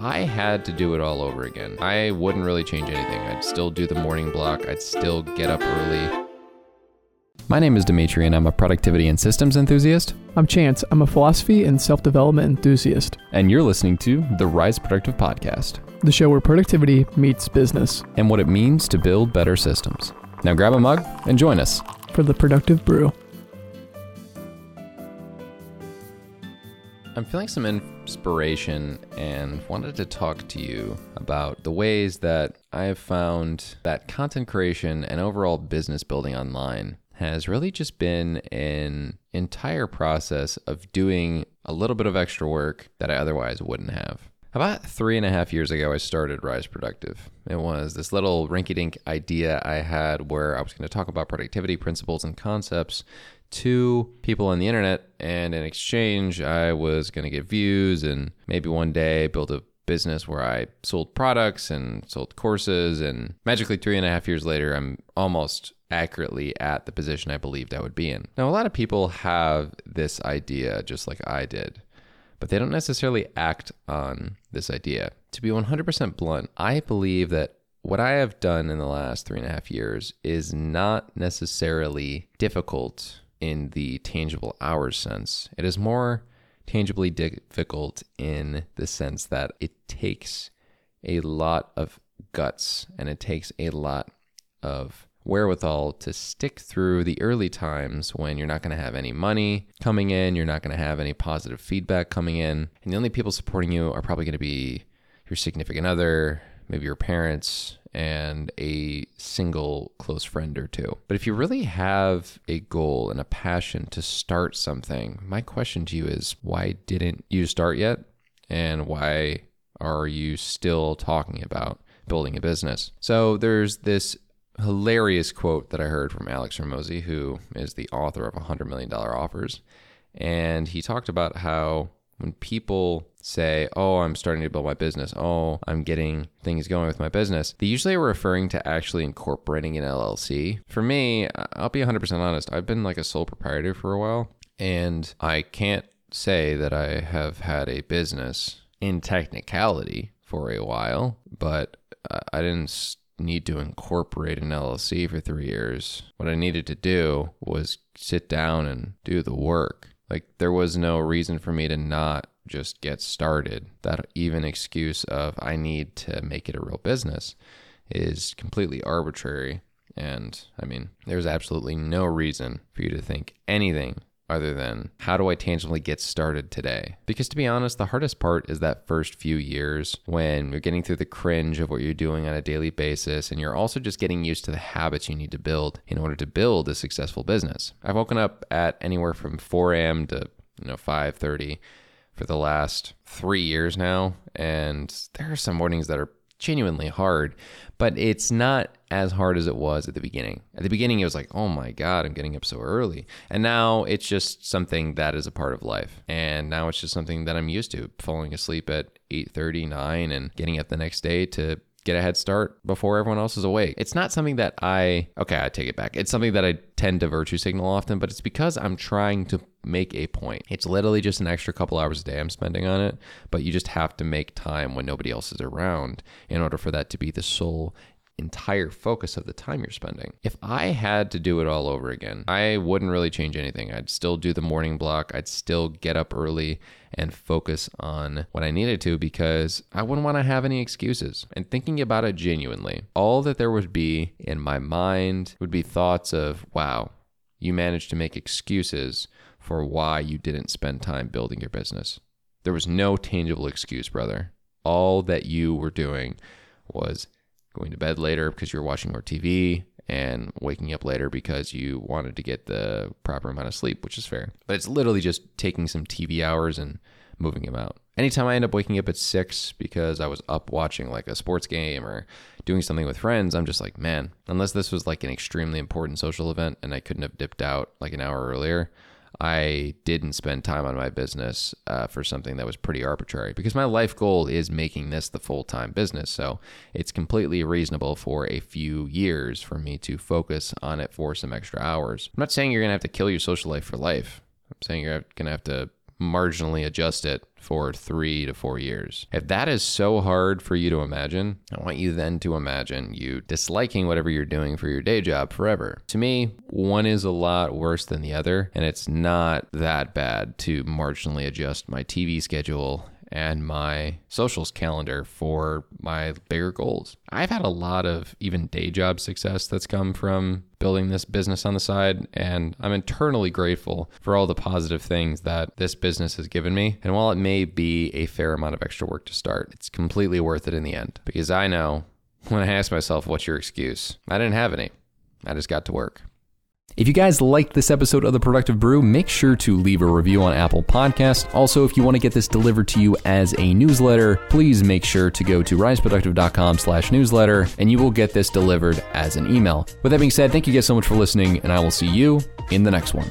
I had to do it all over again, I wouldn't really change anything. I'd still do the morning block, I'd still get up early. My name is Demetri, and I'm a productivity and systems enthusiast. I'm Chance. I'm a philosophy and self development enthusiast. And you're listening to the Rise Productive Podcast, the show where productivity meets business and what it means to build better systems. Now grab a mug and join us for the Productive Brew. I'm feeling some inspiration and wanted to talk to you about the ways that I have found that content creation and overall business building online has really just been an entire process of doing a little bit of extra work that I otherwise wouldn't have. About three and a half years ago, I started Rise Productive. It was this little rinky dink idea I had where I was going to talk about productivity principles and concepts to people on the internet. And in exchange, I was going to get views and maybe one day build a business where I sold products and sold courses. And magically, three and a half years later, I'm almost accurately at the position I believed I would be in. Now, a lot of people have this idea just like I did, but they don't necessarily act on this idea. To be 100% blunt, I believe that what I have done in the last three and a half years is not necessarily difficult in the tangible hours sense. It is more tangibly difficult in the sense that it takes a lot of guts and it takes a lot of wherewithal to stick through the early times when you're not going to have any money coming in, you're not going to have any positive feedback coming in, and the only people supporting you are probably going to be your significant other, maybe your parents, and a single close friend or two. But if you really have a goal and a passion to start something, my question to you is why didn't you start yet? And why are you still talking about building a business? So there's this hilarious quote that I heard from Alex Hormozi, who is the author of $100 Million Offers. And he talked about how when people say, Oh, I'm starting to build my business. Oh, I'm getting things going with my business. They usually are referring to actually incorporating an LLC. For me, I'll be 100% honest. I've been like a sole proprietor for a while, and I can't say that I have had a business in technicality for a while, but I didn't need to incorporate an LLC for three years. What I needed to do was sit down and do the work. Like, there was no reason for me to not just get started. That even excuse of I need to make it a real business is completely arbitrary. And I mean, there's absolutely no reason for you to think anything other than how do I tangibly get started today? Because to be honest, the hardest part is that first few years when you're getting through the cringe of what you're doing on a daily basis and you're also just getting used to the habits you need to build in order to build a successful business. I've woken up at anywhere from 4 a.m. to you know 5:30 for the last 3 years now and there are some mornings that are genuinely hard, but it's not as hard as it was at the beginning. At the beginning, it was like, oh my God, I'm getting up so early. And now it's just something that is a part of life. And now it's just something that I'm used to falling asleep at 8 9 and getting up the next day to get a head start before everyone else is awake. It's not something that I, okay, I take it back. It's something that I tend to virtue signal often, but it's because I'm trying to make a point. It's literally just an extra couple hours a day I'm spending on it, but you just have to make time when nobody else is around in order for that to be the sole entire focus of the time you're spending. If I had to do it all over again, I wouldn't really change anything. I'd still do the morning block, I'd still get up early and focus on what I needed to because I wouldn't want to have any excuses. And thinking about it genuinely, all that there would be in my mind would be thoughts of, wow, you managed to make excuses for why you didn't spend time building your business. There was no tangible excuse, brother. All that you were doing was going to bed later because you were watching more TV and waking up later because you wanted to get the proper amount of sleep, which is fair. But it's literally just taking some TV hours and moving them out. Anytime I end up waking up at six because I was up watching like a sports game or doing something with friends, I'm just like, man, unless this was like an extremely important social event and I couldn't have dipped out like an hour earlier, I didn't spend time on my business uh, for something that was pretty arbitrary because my life goal is making this the full time business. So it's completely reasonable for a few years for me to focus on it for some extra hours. I'm not saying you're going to have to kill your social life for life. I'm saying you're going to have to marginally adjust it for three to four years. If that is so hard for you to imagine, I want you then to imagine you disliking whatever you're doing for your day job forever. To me, one is a lot worse than the other, and it's not that bad to marginally adjust my TV schedule and my socials calendar for my bigger goals. I've had a lot of even day job success that's come from building this business on the side, and I'm internally grateful for all the positive things that this business has given me. And while it may be a fair amount of extra work to start, it's completely worth it in the end because I know when I ask myself, what's your excuse? I didn't have any. I just got to work. If you guys liked this episode of The Productive Brew, make sure to leave a review on Apple Podcast. Also, if you want to get this delivered to you as a newsletter, please make sure to go to riseproductive.com slash newsletter and you will get this delivered as an email. With that being said, thank you guys so much for listening and I will see you in the next one.